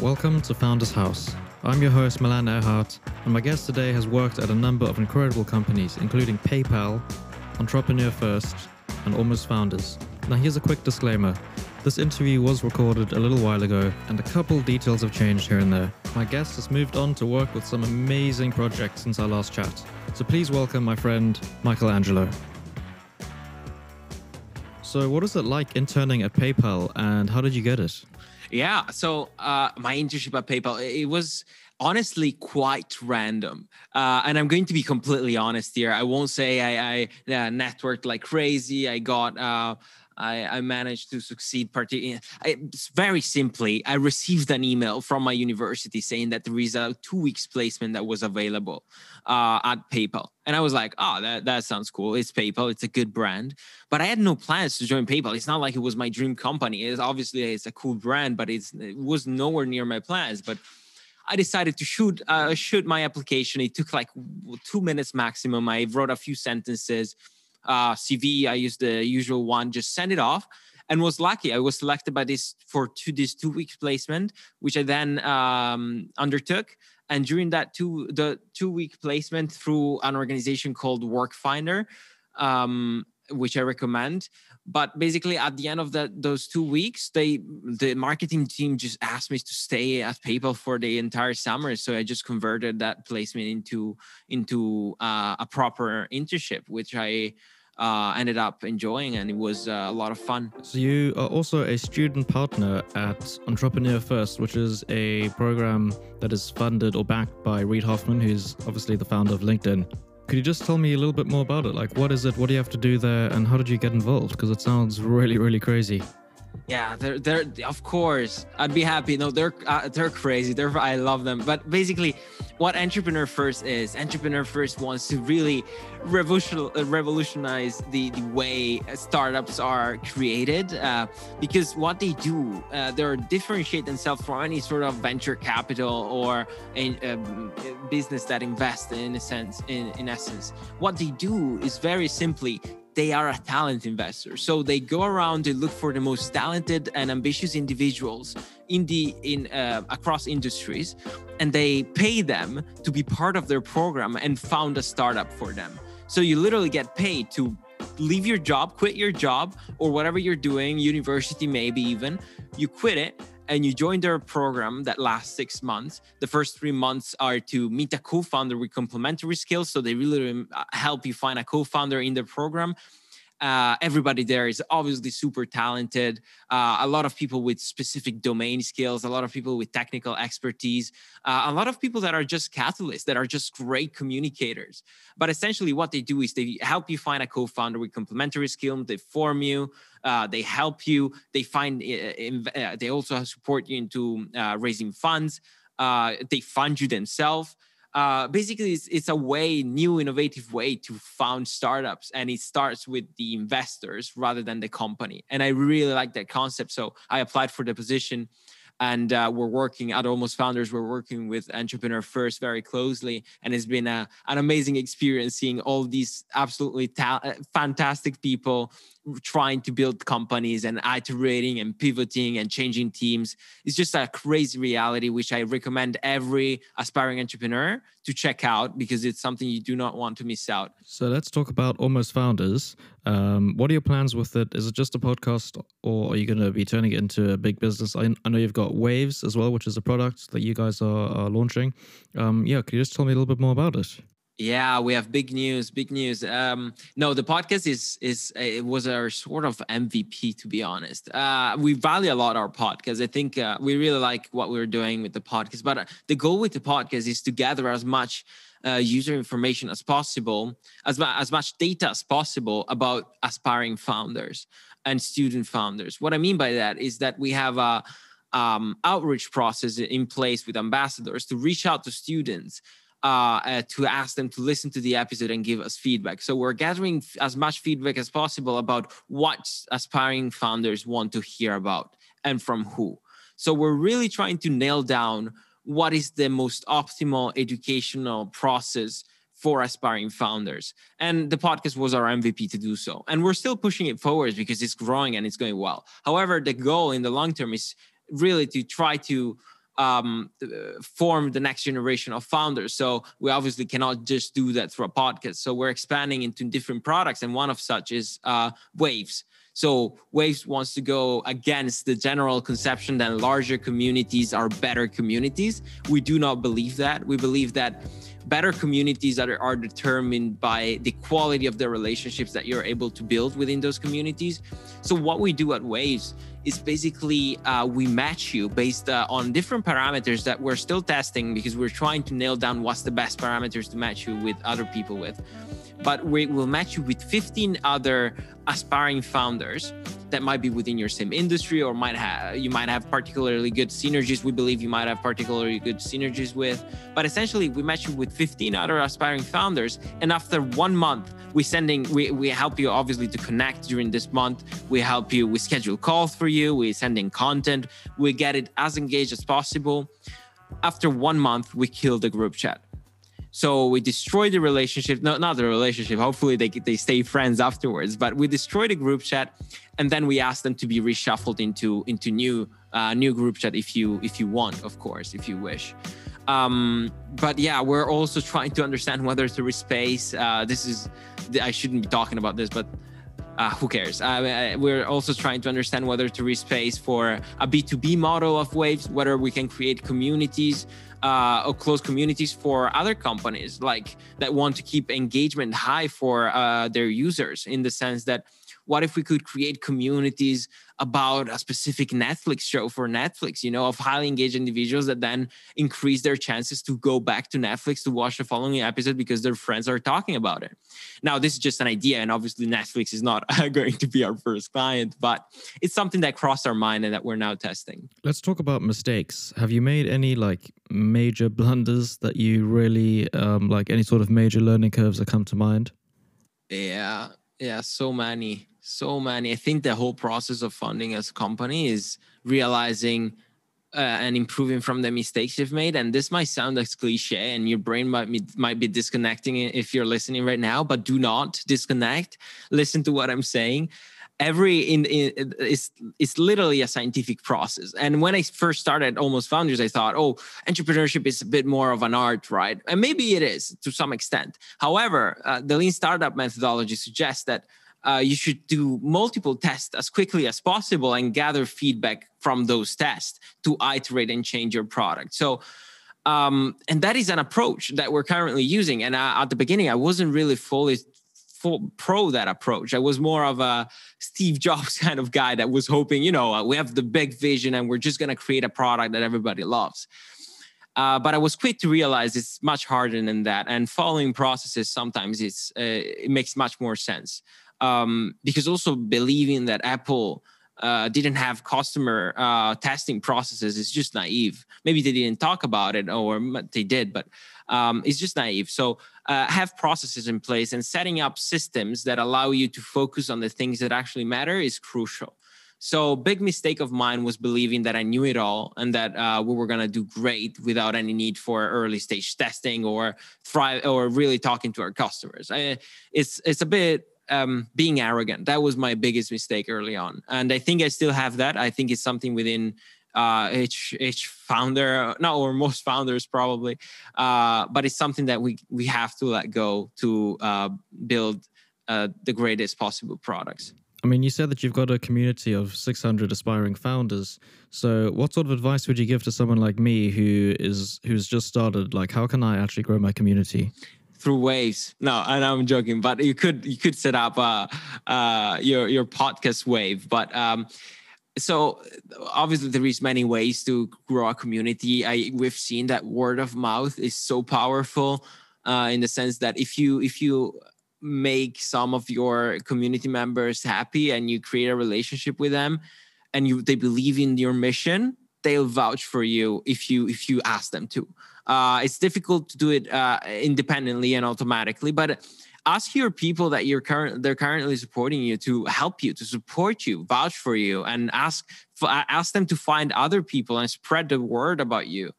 Welcome to Founders House. I'm your host, Milan Earhart, and my guest today has worked at a number of incredible companies, including PayPal, Entrepreneur First, and Almost Founders. Now, here's a quick disclaimer. This interview was recorded a little while ago, and a couple details have changed here and there. My guest has moved on to work with some amazing projects since our last chat. So please welcome my friend, Michelangelo. So, what is it like interning at PayPal, and how did you get it? Yeah. So uh, my internship at PayPal, it was honestly quite random. Uh, and I'm going to be completely honest here. I won't say I, I uh, networked like crazy. I got. I, I, managed to succeed. Partic- very simply, I received an email from my university saying that there is a two weeks placement that was available uh, at PayPal. And I was like, oh, that, that sounds cool. It's PayPal. It's a good brand. But I had no plans to join PayPal. It's not like it was my dream company. It's obviously it's a cool brand, but it's it was nowhere near my plans. But I decided to shoot uh, shoot my application. It took like two minutes maximum. I wrote a few sentences, uh, CV. I used the usual one. Just send it off, and was lucky. I was selected by this for two this two weeks placement, which I then um, undertook and during that two the two week placement through an organization called workfinder um, which i recommend but basically at the end of that those two weeks they the marketing team just asked me to stay at paypal for the entire summer so i just converted that placement into into uh, a proper internship which i uh, ended up enjoying and it was uh, a lot of fun. So, you are also a student partner at Entrepreneur First, which is a program that is funded or backed by Reid Hoffman, who's obviously the founder of LinkedIn. Could you just tell me a little bit more about it? Like, what is it? What do you have to do there? And how did you get involved? Because it sounds really, really crazy. Yeah, they're they're of course. I'd be happy. No, they're uh, they're crazy. They're I love them. But basically, what Entrepreneur First is, Entrepreneur First wants to really revolution, revolutionize the the way startups are created. Uh, because what they do, uh, they differentiate themselves from any sort of venture capital or a, a business that invests in a sense. In in essence, what they do is very simply they are a talent investor. So they go around to look for the most talented and ambitious individuals in the in uh, across industries and they pay them to be part of their program and found a startup for them. So you literally get paid to leave your job quit your job or whatever you're doing university maybe even you quit it and you join their program that lasts six months. The first three months are to meet a co founder with complementary skills. So they really uh, help you find a co founder in the program. Uh, everybody there is obviously super talented. Uh, a lot of people with specific domain skills, a lot of people with technical expertise, uh, a lot of people that are just catalysts, that are just great communicators. But essentially, what they do is they help you find a co founder with complementary skills, they form you. Uh, they help you. They find. Uh, uh, they also support you into raising funds. they fund you themselves uh, basically it's, it's, a way new innovative way to found startups and it starts with the investors rather than the company. And i really like that concept so i applied for the position and uh, we're working at almost founders we're working with entrepreneur first very closely and it's been a, an amazing experience seeing all these absolutely ta- uh, fantastic people trying to build companies and iterating and pivoting and changing teams. It's just a crazy reality, which I recommend every aspiring entrepreneur to check out because it's something you do not want to miss out. So let's talk about Almost Founders. Um, what are your plans with it? Is it just a podcast or are you going to be turning it into a big business? I, I, know you've got Waves as well, which is a product that you guys are, are launching. Um, yeah, could you just tell me a little bit more about it? Yeah, we have big news, big news. Um, no, the podcast is is uh, it was our sort of MVP to be honest. Uh, we value a lot our podcast. I think uh, we really like what we're doing with the podcast. But uh, the goal with the podcast is to gather as much uh, user information as possible, as as much data as possible about aspiring founders and student founders. What I mean by that is that we have a um, outreach process in place with ambassadors to reach out to students uh, uh, to ask them to listen to the episode and give us feedback. So we're gathering as much feedback as possible about what aspiring founders want to hear about and from who. So we're really trying to nail down what is the most optimal educational process for aspiring founders. And the podcast was our MVP to do so. And we're still pushing it forward because it's growing and it's going well. However, the goal in the long term is really to try to um, form the next generation of founders. So we obviously cannot just do that through a podcast. So we're expanding into different products, and one of such is uh, Waves. So Waves wants to go against the general conception that larger communities are better communities. We do not believe that. We believe that better communities are, are determined by the quality of the relationships that you're able to build within those communities. So what we do at Waves is basically uh, we match you based uh, on different parameters that we're still testing because we're trying to nail down what's the best parameters to match you with other people with. But we will match you with 15 other aspiring founders that might be within your same industry or might have you might have particularly good synergies. We believe you might have particularly good synergies with but essentially we match you with 15 other aspiring founders and after one month we sending we, we help you obviously to connect during this month. We help you we schedule calls for you we sending content we get it as engaged as possible. After one month we kill the group chat so we destroy the relationship, no, not the relationship. Hopefully they they stay friends afterwards. But we destroy the group chat, and then we ask them to be reshuffled into into new uh, new group chat if you if you want, of course, if you wish. Um, but yeah, we're also trying to understand whether to respace. Uh, this is I shouldn't be talking about this, but uh, who cares? Uh, we're also trying to understand whether to respace for a B2B model of Waves, whether we can create communities uh, or close communities for other companies like that want to keep engagement high for uh, their users in the sense that what if we could create communities about a specific Netflix show for Netflix, you know, of highly engaged individuals that then increase their chances to go back to Netflix to watch the following episode because their friends are talking about it. Now, this is just an idea, and obviously, Netflix is not going to be our first client, but it's something that crossed our mind and that we're now testing. Let's talk about mistakes. Have you made any like major blunders that you really um, like any sort of major learning curves that come to mind? Yeah, yeah, so many so many. I think the whole process of funding as a company is realizing uh, and improving from the mistakes you've made. And this might sound like cliche, and your brain might be, might be disconnecting if you're listening right now. But do not disconnect. Listen to what I'm saying. Every in, in it's it's literally a scientific process. And when I first started Almost Founders, I thought, oh, entrepreneurship is a bit more of an art, right? And maybe it is to some extent. However, uh, the lean startup methodology suggests that uh, you should do multiple tests as quickly as possible and gather feedback from those tests to iterate and change your product. So, um, and that is an approach that we're currently using. And uh, at the beginning, I wasn't really fully full pro that approach. I was more of a Steve Jobs kind of guy that was hoping, you know, uh, we have the big vision and we're just going to create a product that everybody loves. Uh, but I was quick to realize it's much harder than that, and following processes sometimes it's uh, it makes much more sense um, because also believing that Apple uh, didn't have customer uh, testing processes is just naive. Maybe they didn't talk about it, or they did, but um, it's just naive. So uh, have processes in place and setting up systems that allow you to focus on the things that actually matter is crucial. So big mistake of mine was believing that I knew it all and that uh, we were gonna do great without any need for early stage testing or thrive or really talking to our customers. I, it's it's a bit um, being arrogant. That was my biggest mistake early on, and I think I still have that. I think it's something within uh, each each founder, no, or most founders probably, uh, but it's something that we we have to let go to uh, build uh, the greatest possible products. I mean, you said that you've got a community of 600 aspiring founders. So, what sort of advice would you give to someone like me who is who's just started? Like, how can I actually grow my community? Through waves. No, and I'm joking, but you could you could set up uh, uh, your your podcast wave. But um, so obviously there is many ways to grow a community. I we've seen that word of mouth is so powerful uh, in the sense that if you if you make some of your community members happy and you create a relationship with them and you they believe in your mission they'll vouch for you if you if you ask them to. Uh, it's difficult to do it uh, independently and automatically, but ask your people that you're current they're currently supporting you to help you to support you vouch for you and ask ask them to find other people and spread the word about you.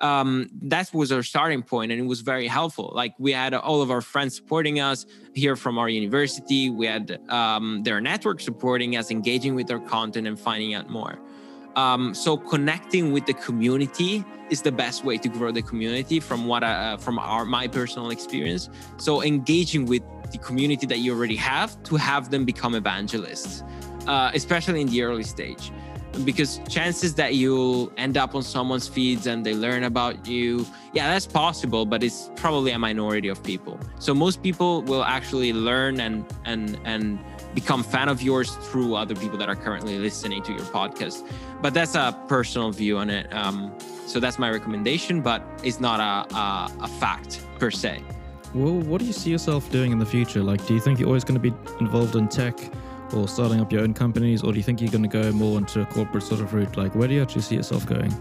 Um, that was our starting point and it was very helpful. Like we had all of our friends supporting us here from our university. We had um, their network supporting us engaging with our content and finding out more Um, so connecting with the community is the best way to grow the community from what I, uh, from our my personal experience. So engaging with the community that you already have to have them become evangelists, uh, especially in the early stage because chances that you'll end up on someone's feeds and they learn about you yeah that's possible but it's probably a minority of people so most people will actually learn and and and become fan of yours through other people that are currently listening to your podcast but that's a personal view on it um, so that's my recommendation but it's not a, a, a fact per se well what do you see yourself doing in the future like do you think you're always going to be involved in tech or starting up your own companies, or do you think you're going to go more into a corporate sort of route? Like, where do you actually see yourself going?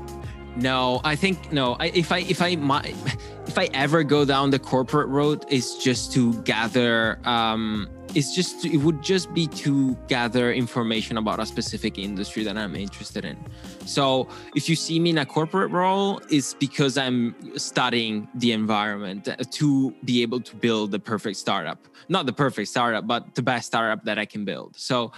No, I think no. I, if I if I my, if I ever go down the corporate road, it's just to gather um, it's just it would just be to gather information about a specific industry that i'm interested in. So if you see me in a corporate role it's because i'm studying the environment to be able to build the perfect startup. Not the perfect startup but the best startup that i can build. So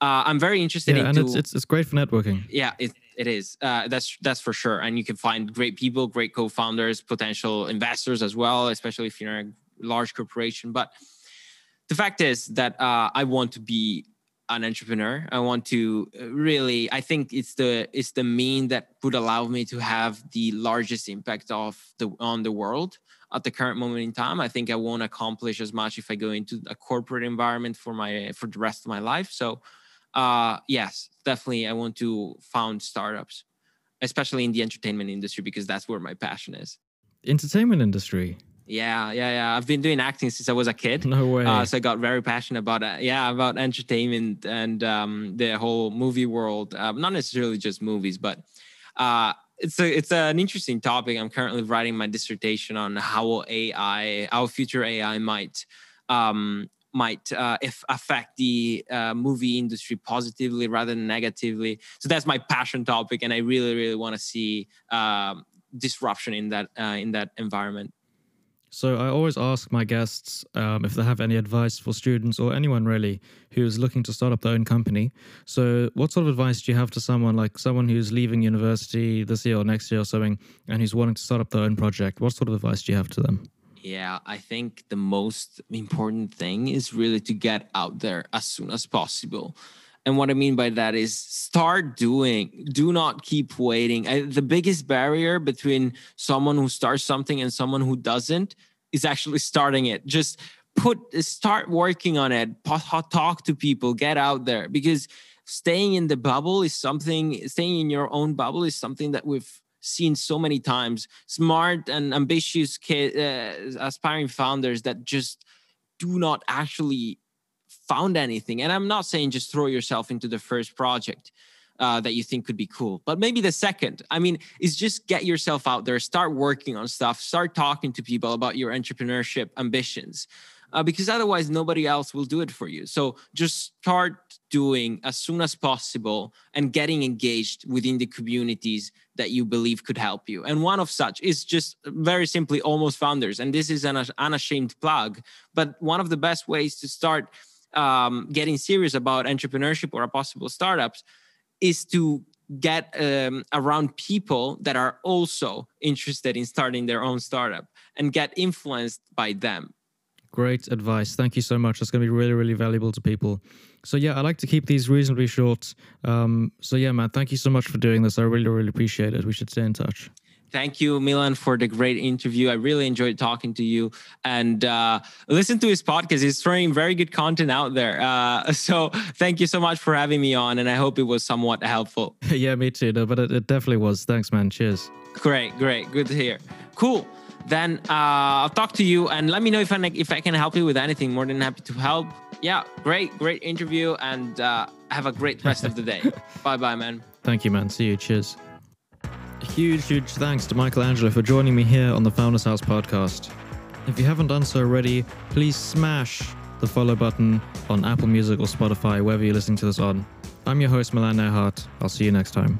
uh, i'm very interested yeah, in and it's, it's, it's great for networking. Yeah it, it is. Uh, that's that's for sure. And you can find great people great co-founders potential investors as well especially if you're a large corporation. But the fact is that uh, I want to be an entrepreneur. I want to uh, really. I think it's the it's the mean that would allow me to have the largest impact of the on the world at the current moment in time. I think I won't accomplish as much if I go into a corporate environment for my for the rest of my life. So, uh, yes, definitely, I want to found startups, especially in the entertainment industry because that's where my passion is. Entertainment industry. Yeah, yeah, yeah. I've been doing acting since I was a kid. No way. Uh, so I got very passionate about it. Uh, yeah, about entertainment and um, the whole movie world. Uh, not necessarily just movies, but uh, it's a it's an interesting topic. I'm currently writing my dissertation on how AI, how future AI might um, might uh, if affect the uh, movie industry positively rather than negatively. So that's my passion topic, and I really, really want to see um, disruption in that uh, in that environment. So I always ask my guests um, if they have any advice for students or anyone really who's looking to start up their own company. So what sort of advice do you have to someone like someone who's leaving university this year or next year or something and who's wanting to start up their own project? What sort of advice do you have to them? Yeah, I think the most important thing is really to get out there as soon as possible. And what I mean by that is start doing, do not keep waiting. I, the biggest barrier between someone who starts something and someone who doesn't is actually starting it. Just put, start working on it, talk to people, get out there because staying in the bubble is something, staying in your own bubble is something that we've seen so many times. Smart and ambitious, uh, aspiring founders that just do not actually found anything. And I'm not saying just throw yourself into the first project uh, that you think could be cool, but maybe the second. I mean, is just get yourself out there, start working on stuff, start talking to people about your entrepreneurship ambitions. Uh, because otherwise nobody else will do it for you. So just start doing as soon as possible and getting engaged within the communities that you believe could help you. And one of such is just very simply almost founders. And this is an unashamed plug, but one of the best ways to start um, getting serious about entrepreneurship or a possible startups is to get um, around people that are also interested in starting their own startup and get influenced by them. Great advice. Thank you so much. That's going to be really, really valuable to people. So, yeah, I like to keep these reasonably short. Um, so, yeah, man, thank you so much for doing this. I really, really appreciate it. We should stay in touch. Thank you, Milan, for the great interview. I really enjoyed talking to you and uh, listen to his podcast. He's throwing very good content out there. Uh, so thank you so much for having me on, and I hope it was somewhat helpful. yeah, me too. No, but it, it, definitely was. Thanks, man. Cheers. Great, great, good to hear. Cool. Then uh, I'll talk to you and let me know if I if I can help you with anything. More than happy to help. Yeah, great, great interview, and uh, have a great rest of the day. bye, bye, man. Thank you, man. See you. Cheers. Huge, huge thanks to Michelangelo for joining me here on the Founders House podcast. If you haven't done so already, please smash the follow button on Apple Music or Spotify, wherever you're listening to this on. I'm your host, Milan Erhardt. I'll see you next time.